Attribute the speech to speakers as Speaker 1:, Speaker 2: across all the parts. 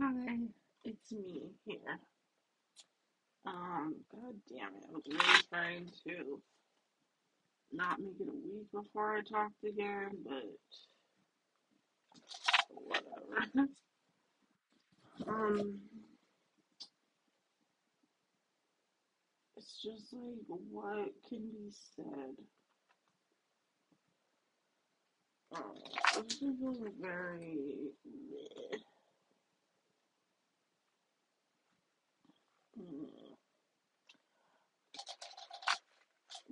Speaker 1: Hi, it's me here. Um, god damn it, I was really trying to not make it a week before I talked again, but whatever. um, it's just like, what can be said? Uh, this is very. bleh. Mm,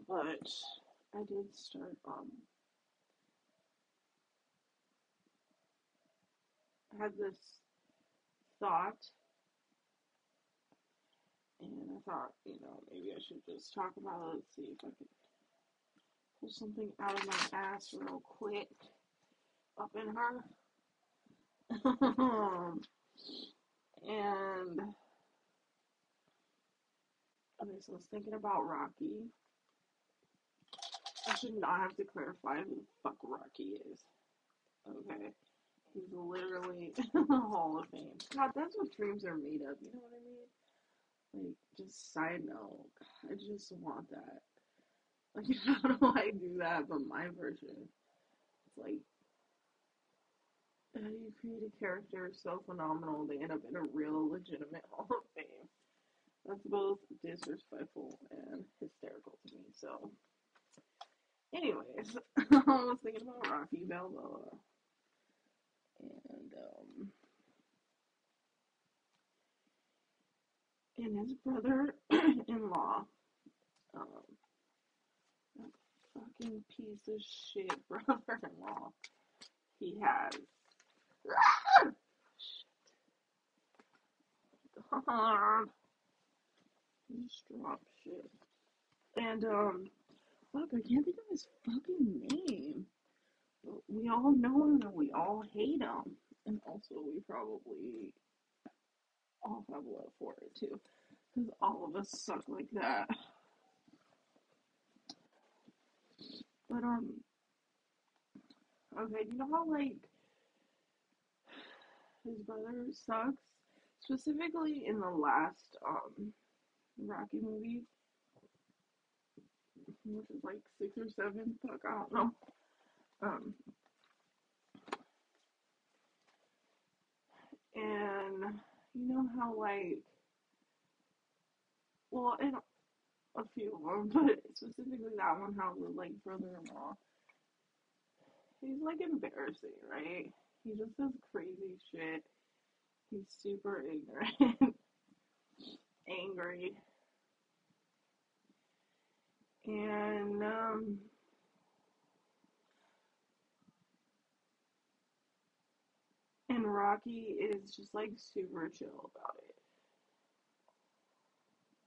Speaker 1: But I did start, um, I had this thought, and I thought, you know, maybe I should just talk about it, Let's see if I can pull something out of my ass real quick up in her. and okay, so I was thinking about Rocky. I should not have to clarify who the fuck Rocky is. Okay. He's literally the Hall of Fame. God, that's what dreams are made of, you know what I mean? Like, just side note, I just want that. Like, how do I do that? But my version, it's like, how do you create a character so phenomenal they end up in a real, legitimate Hall of? That's both disrespectful and hysterical to me. So, anyways, I was thinking about Rocky Balboa and um and his brother-in-law, um, fucking piece of shit brother-in-law he has. God, he just drop shit. And um, fuck, I can't think of his fucking name. But we all know him and we all hate him, and also we probably all have love for it too, because all of us suck like that. But um, okay, you know how like his brother sucks, specifically in the last um Rocky movie, which is like six or seven. Fuck, I don't know. Um, and you know how like, well, in a few of them, but specifically that one, how the like brother-in-law, he's like embarrassing, right? He just does crazy shit. He's super ignorant, angry, and um, and Rocky is just like super chill about it.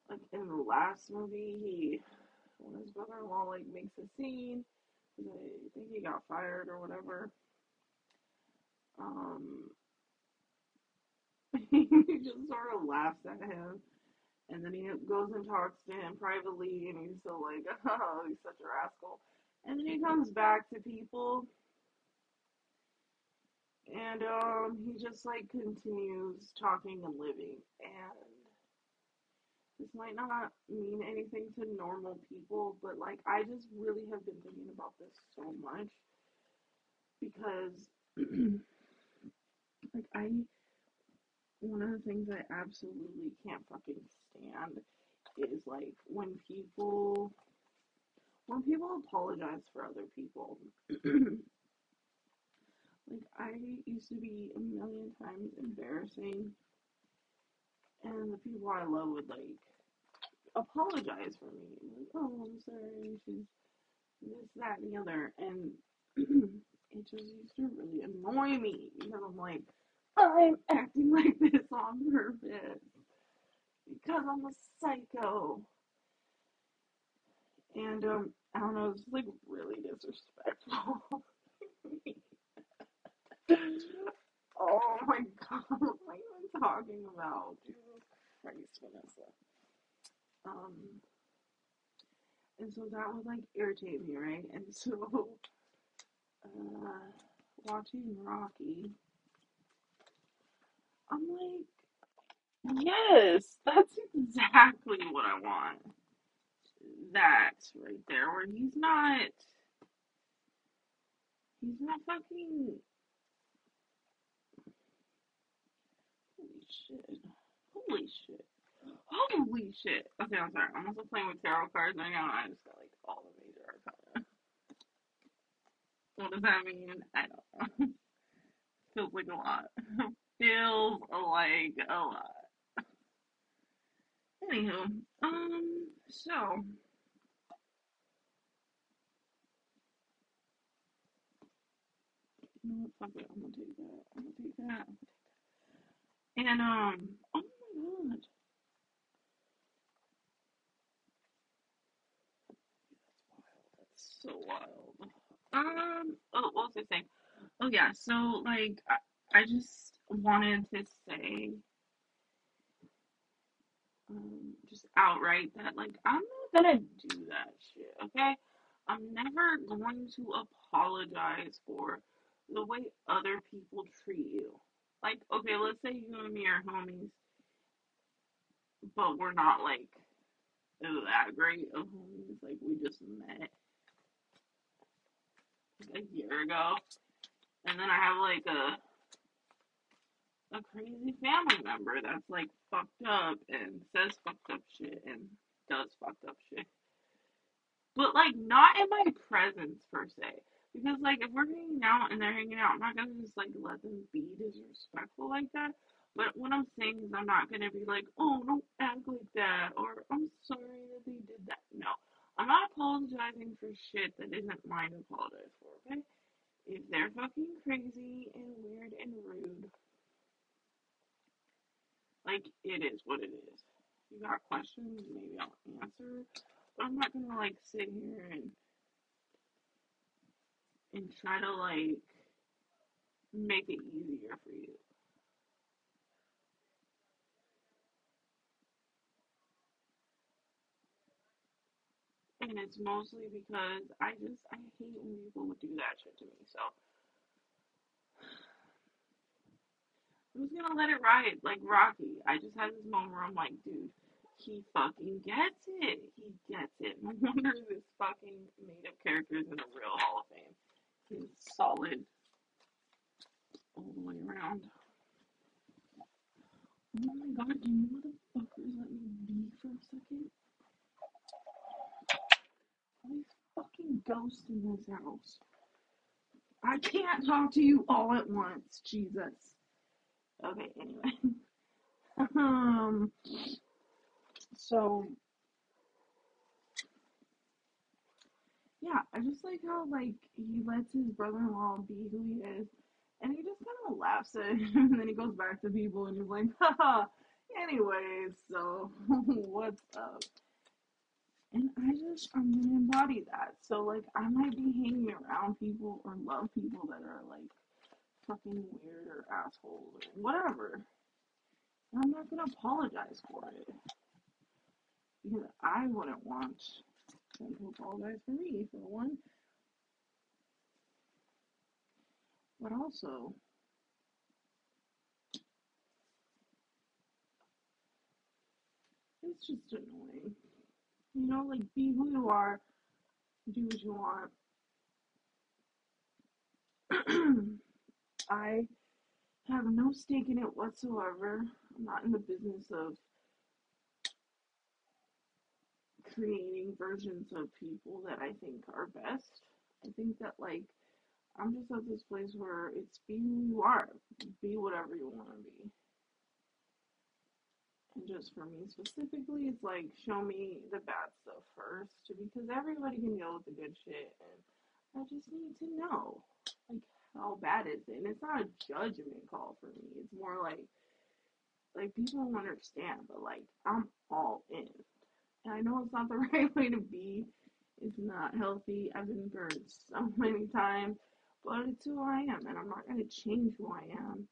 Speaker 1: Like in the last movie, he when his brother-in-law like makes a scene, I think he got fired or whatever. Um, he just sort of laughs at him, and then he goes and talks to him privately, and he's still like, "Oh, he's such a rascal." And then he comes back to people, and um, he just like continues talking and living. And this might not mean anything to normal people, but like I just really have been thinking about this so much because, like, I one of the things I absolutely can't fucking stand is like when people when people apologize for other people. like I used to be a million times embarrassing and the people I love would like apologize for me. Like, oh I'm sorry, she's this, that, and the other and it just used to really annoy me because I'm like, I'm acting like this on purpose because I'm a psycho. And um, I don't know, it's like really disrespectful. oh my god, what am I even talking about? Jesus Christ, Vanessa. Um, and so that would like irritate me, right? And so, uh, watching Rocky, I'm like, yes, that's exactly what I want. That right there, where he's not, he's not fucking. Holy shit. Holy shit. Holy shit. Okay, I'm sorry. I'm also playing with tarot cards right now. I just got like all the major arcana. What does that mean? I don't know. Feels like a lot. Feels like a lot. Anywho, um, so what? Fuck it. I'm gonna take that. I'm gonna take that. And um, oh my god, That's wild. that's so wild. Um, oh, what was I saying? Oh yeah, so like I, I just wanted to say um, just outright that like I'm not gonna do that shit, okay? I'm never going to apologize for the way other people treat you. Like, okay, let's say you and me are homies, but we're not like that great of homies. Like, we just met a year ago, and then I have like a a crazy family member that's like fucked up and says fucked up shit and does fucked up shit. But like not in my presence per se. Because like if we're hanging out and they're hanging out, I'm not gonna just like let them be disrespectful like that. But what I'm saying is I'm not gonna be like, oh don't act like that or I'm sorry that they did that. No. I'm not apologizing for shit that isn't mine to apologize for, okay? If they're fucking crazy and weird and Like it is what it is. You got questions, maybe I'll answer. But I'm not gonna like sit here and and try to like make it easier for you. And it's mostly because I just I hate when people would do that shit to me. So I'm gonna let it ride like Rocky. I just had this moment where I'm like, dude, he fucking gets it. He gets it. No wonder this fucking made up character is in the real Hall of Fame. He's solid all the way around. Oh my god, can you motherfuckers let me be for a second? All these fucking ghosts in this house. I can't talk to you all at once. Jesus. Okay, anyway. um so yeah, I just like how like he lets his brother in law be who he is and he just kinda laughs at him and then he goes back to people and he's like, haha anyways, so what's up? And I just I'm gonna embody that. So like I might be hanging around people or love people that are like fucking weird or assholes or whatever. And I'm not gonna apologize for it. Because I wouldn't want them to apologize for me for one. But also it's just annoying. You know, like be who you are, do what you want. I have no stake in it whatsoever. I'm not in the business of creating versions of people that I think are best. I think that like I'm just at this place where it's be who you are, be whatever you want to be. And just for me specifically, it's like show me the bad stuff first because everybody can deal with the good shit, and I just need to know like how bad is it. And it's not a judgment call for me. It's more like like people don't understand, but like I'm all in. And I know it's not the right way to be. It's not healthy. I've been burned so many times, but it's who I am, and I'm not gonna change who I am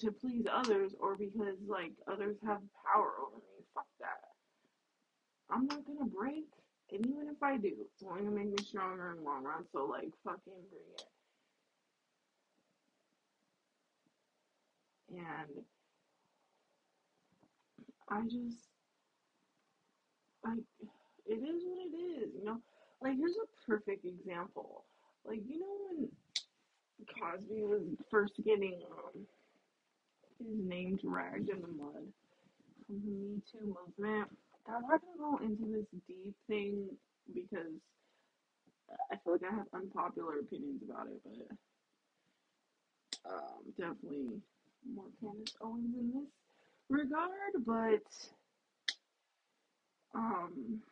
Speaker 1: to please others or because like others have power over me. Fuck that. I'm not gonna break, and even if I do, it's only gonna make me stronger in the long run. So like, fucking bring it. And I just like it is what it is, you know. Like here's a perfect example. Like you know when Cosby was first getting um, his name dragged in the mud from the Me Too movement. I'm not gonna go into this deep thing because I feel like I have unpopular opinions about it, but um, definitely more Candace Owens in this regard. But um,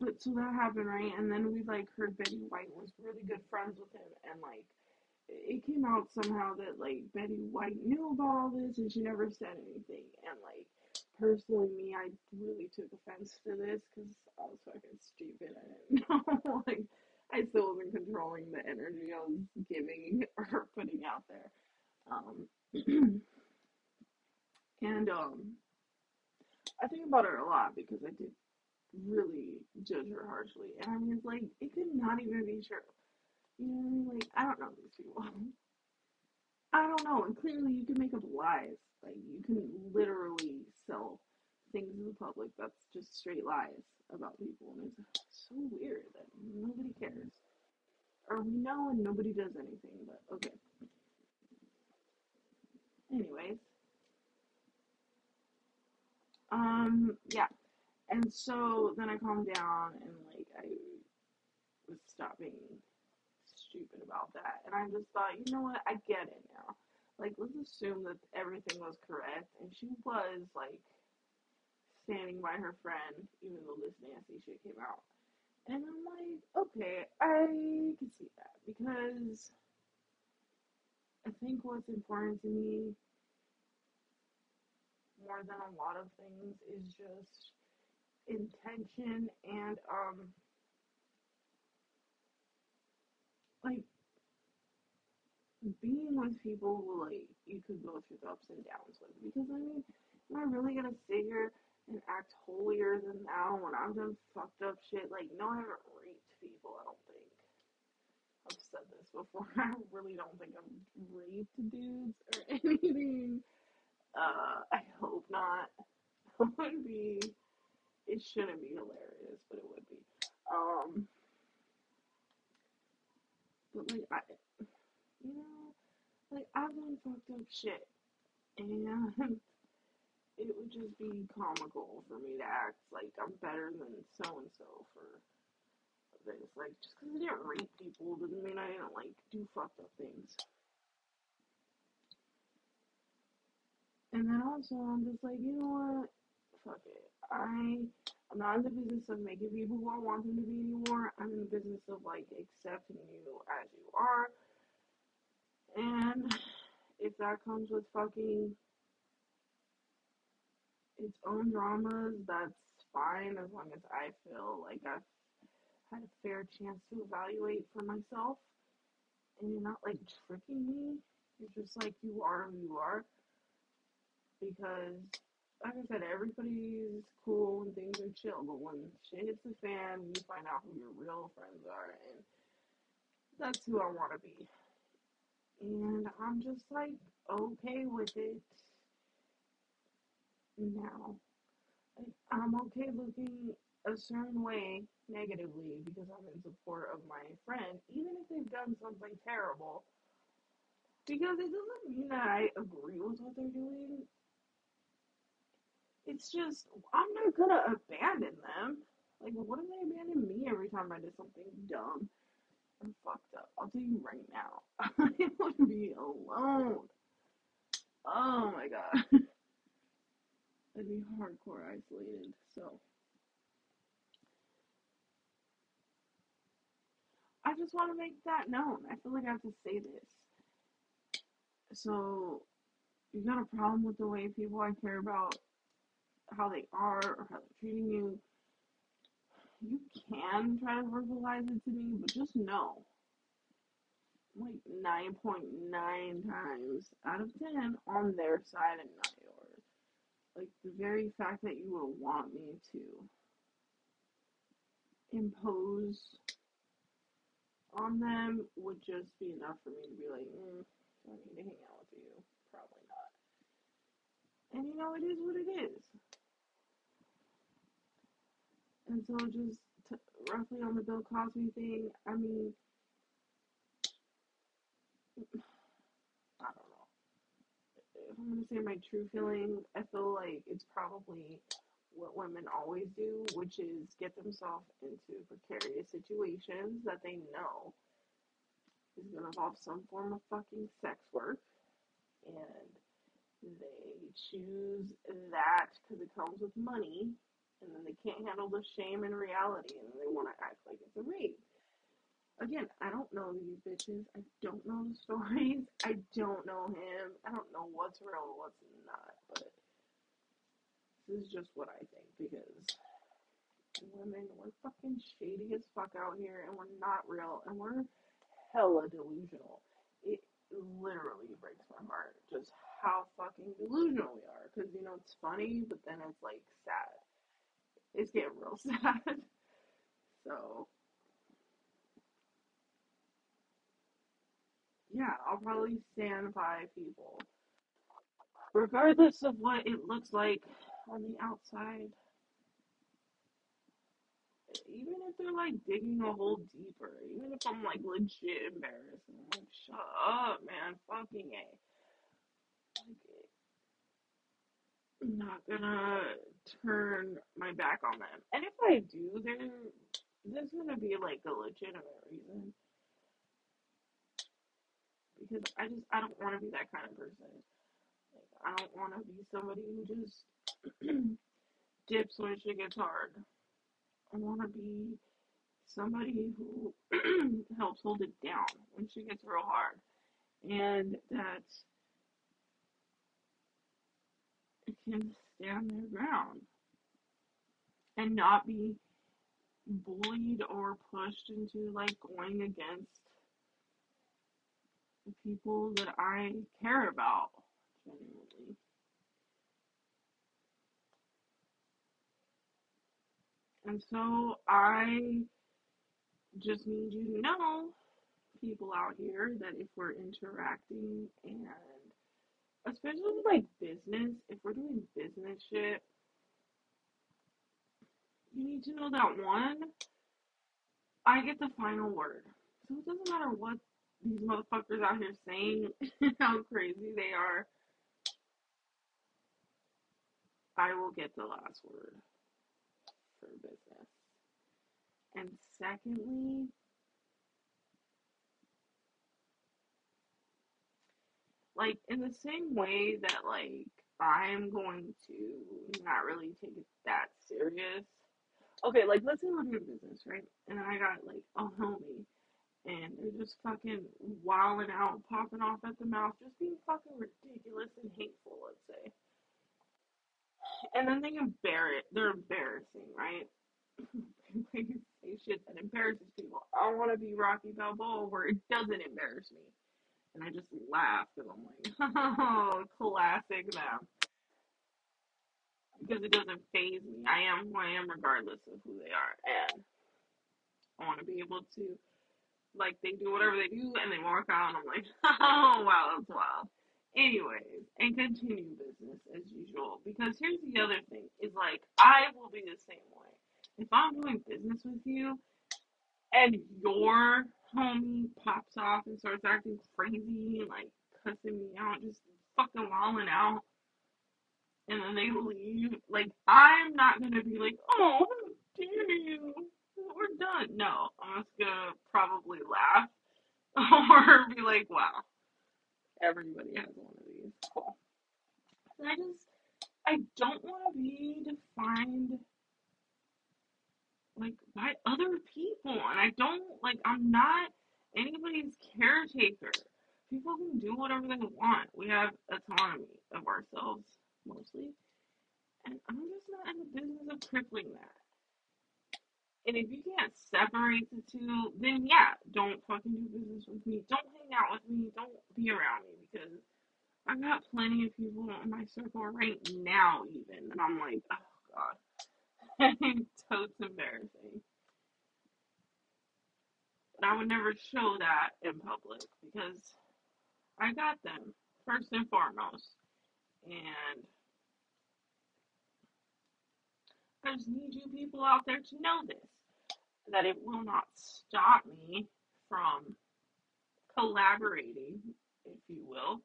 Speaker 1: but so that happened, right? And then we like heard Betty White was really good friends with him, and like it came out somehow that like Betty White knew about all this and she never said anything. And like personally, me, I really took offense to this because I was fucking stupid. I didn't know. like I still wasn't controlling the energy I was giving or putting out there. Um, and um, I think about her a lot because I did really judge her harshly. And I mean, it's like it could not even be true. You know? Like I don't know these people. I don't know. And clearly, you can make up lies. Like you can literally sell things to the public that's just straight lies about people, and it's so weird that nobody cares, or we know and nobody does anything. But okay. Anyways, um, yeah. And so then I calmed down and like I was stopping stupid about that. And I just thought, you know what, I get it now. Like, let's assume that everything was correct, and she was like standing by her friend, even though this nasty shit came out. And I'm like, okay, I can see that because I think what's important to me more than a lot of things is just intention and um like being with people who like you could go through the ups and downs with. Because I mean, am I really gonna sit here and act holier than thou when I've done fucked up shit? Like, no, I haven't raped people. I don't think. I've said this before. I really don't think I've raped dudes or anything. Uh, I hope not. It would be. It shouldn't be hilarious, but it would be. Um, but like I, you know, like I've done fucked up shit, and it would just be comical for me to act like I'm better than so and so for this. Like just because I didn't rape people doesn't mean I didn't like do fucked up things. And then also I'm just like, you know what? Fuck it. I I'm not in the business of making people who I want them to be anymore. I'm in the business of like accepting you as you are. And if that comes with fucking its own dramas, that's fine as long as I feel like I've had a fair chance to evaluate for myself and you're not like tricking me. You're just like you are who you are. Because like I said, everybody's cool when things are chill, but when shit hits the fan, you find out who your real friends are, and that's who I want to be. And I'm just like okay with it now. Like, I'm okay looking a certain way negatively because I'm in support of my friend, even if they've done something terrible. Because it doesn't mean that I agree with what they're doing. It's just I'm not gonna abandon them. Like, what if they abandon me every time I did something dumb and fucked up? I'll tell you right now, I would be alone. Oh my god, I'd be hardcore isolated. So I just want to make that known. I feel like I have to say this. So you got a problem with the way people I care about how they are or how they're treating you, you can try to verbalize it to me, but just know, like 9.9 times out of 10 on their side and not yours. Like the very fact that you would want me to impose on them would just be enough for me to be like, mm, do I need to hang out with you? Probably not. And you know, it is what it is. And so just to, roughly on the Bill Cosby thing, I mean, I don't know. If I'm gonna say my true feeling, I feel like it's probably what women always do, which is get themselves into precarious situations that they know is gonna involve some form of fucking sex work, and they choose that because it comes with money, and then they can't handle the shame and reality, and they want to act like it's a rape. Again, I don't know these bitches. I don't know the stories. I don't know him. I don't know what's real and what's not. But this is just what I think because women, we're fucking shady as fuck out here, and we're not real, and we're hella delusional. It literally breaks my heart just how fucking delusional we are. Because you know it's funny, but then it's like sad. It's getting real sad. So yeah, I'll probably stand by people. Regardless of what it looks like on the outside. Even if they're like digging a hole deeper, even if I'm like legit embarrassed, I'm like, shut up, man, fucking A. Like, not gonna turn my back on them. And if I do, there, there's gonna be like a legitimate reason. Because I just, I don't wanna be that kind of person. Like, I don't want to be somebody who just dips when shit gets hard. I want to be somebody who helps hold it down when shit gets real hard, and that can stand their ground and not be bullied or pushed into like going against the people that I care about genuinely. And so I just need you to know, people out here, that if we're interacting and especially like business, if we're doing business shit, you need to know that one, I get the final word. So it doesn't matter what these motherfuckers out here saying, how crazy they are, I will get the last word for business. And secondly, like in the same way that like I'm going to not really take it that serious. Okay, like let's say we're doing business, right? And I got like a homie and they're just fucking wilding out, popping off at the mouth, just being fucking ridiculous and hateful, let's say. And then they embarrass they're embarrassing, right? they say shit that embarrasses people. I want to be Rocky Balboa where it doesn't embarrass me. And I just laugh because I'm like, oh, classic them. Because it doesn't faze me. I am who I am regardless of who they are. And I want to be able to, like, they do whatever they do and they walk out and I'm like, oh, wow, that's wild. Anyways, and continue business as usual. Because here's the other thing is like, I will be the same way. If I'm doing business with you and your homie pops off and starts acting crazy and like cussing me out, just fucking walling out, and then they leave, like I'm not gonna be like, oh, how you? We're done. No, I'm just gonna probably laugh or be like, wow, everybody has one of these. Cool. And I just, I don't want to be defined like by other people and I don't like I'm not anybody's caretaker. People can do whatever they want. We have autonomy of ourselves mostly. And I'm just not in the business of crippling that. And if you can't separate the two, then yeah, don't fucking do business with me. Don't hang out with me. Don't be around me because I've got plenty of people in my circle right now, even, and I'm like, oh god, totes embarrassing. But I would never show that in public because I got them first and foremost. And I just need you people out there to know this that it will not stop me from collaborating, if you will.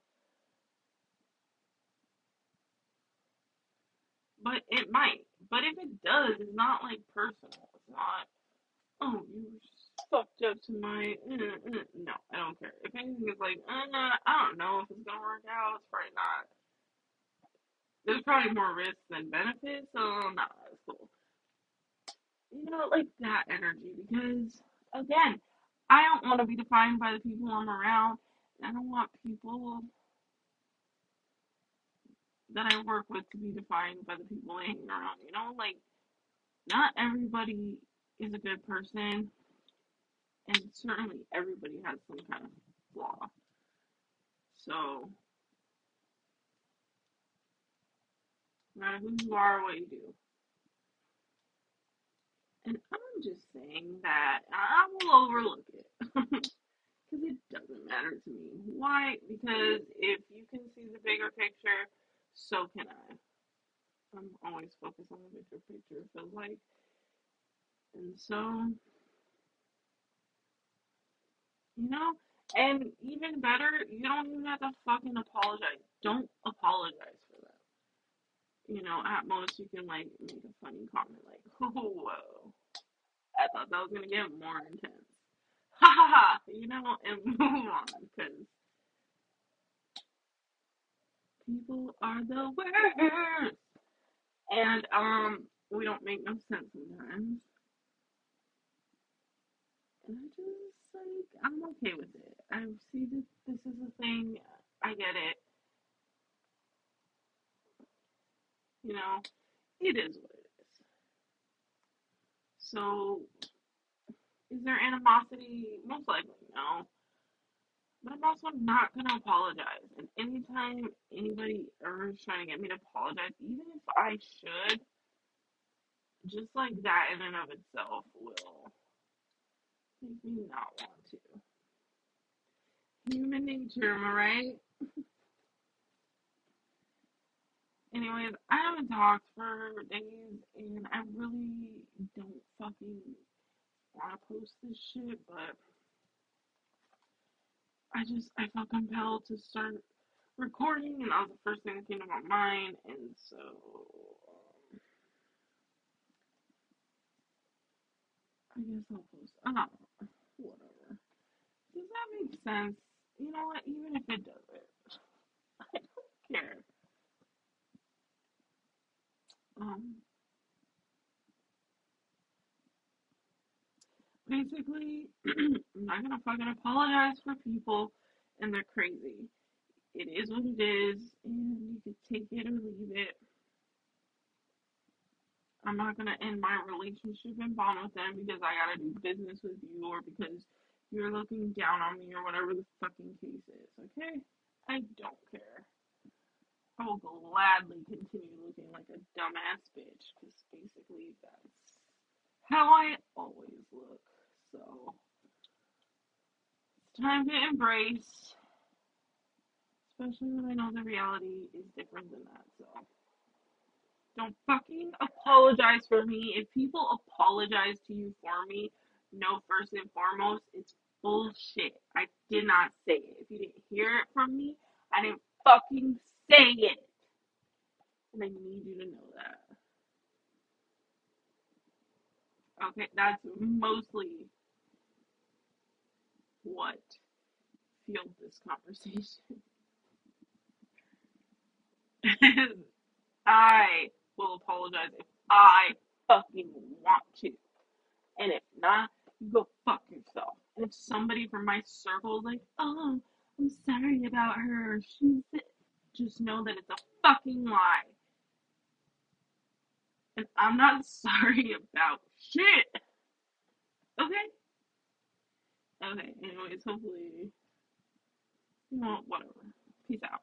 Speaker 1: But it might. But if it does, it's not like personal. It's not, oh, you fucked up to my. Mm, mm. No, I don't care. If anything is like, uh, I don't know if it's gonna work out, it's probably not. There's probably more risk than benefit, so no, that's cool. You know, like that energy because again, I don't want to be defined by the people I'm around. I don't want people that I work with to be defined by the people I hang around. You know, like not everybody is a good person, and certainly everybody has some kind of flaw. So, no matter who you are, what you do. And I'm just saying that I will overlook it. Because it doesn't matter to me. Why? Because if you can see the bigger picture, so can I. I'm always focused on the bigger picture, it feels like. And so, you know, and even better, you don't even have to fucking apologize. Don't apologize for that. You know, at most you can like make a funny comment like, oh, whoa, I thought that was gonna get more intense. Ha ha ha, you know, and move on, because people are the worst. And, um, we don't make no sense sometimes. And I just, like, I'm okay with it. I see that this is a thing, I get it. You know, it is what it is. So, is there animosity? Most likely, no. But I'm also not gonna apologize. And anytime anybody ever is trying to get me to apologize, even if I should, just like that in and of itself will make me not want to. Human nature, am I right? Anyways, I haven't talked for days and I really don't fucking want to post this shit, but I just I felt compelled to start recording, and that was the first thing that came to my mind, and so um, I guess I'll post. I know, whatever. Does that make sense? You know what? Even if it doesn't, I don't care. Um, basically, I'm not gonna fucking apologize for people and they're crazy. It is what it is, and you can take it or leave it. I'm not gonna end my relationship and bond with them because I gotta do business with you or because you're looking down on me or whatever the fucking case is, okay? I don't care. I will gladly continue looking like a dumbass bitch because basically that's how I always look. So it's time to embrace, especially when I know the reality is different than that. So don't fucking apologize for me. If people apologize to you for me, no, first and foremost, it's bullshit. I did not say it. If you didn't hear it from me, I didn't fucking say it. And I need you to know that. Okay, that's mostly what fueled this conversation. I will apologize if I fucking want to. And if not, you go fuck yourself. And if somebody from my circle is like, oh, I'm sorry about her, she's just know that it's a fucking lie. And I'm not sorry about shit. Okay? Okay, anyways, hopefully, you know, whatever. Peace out.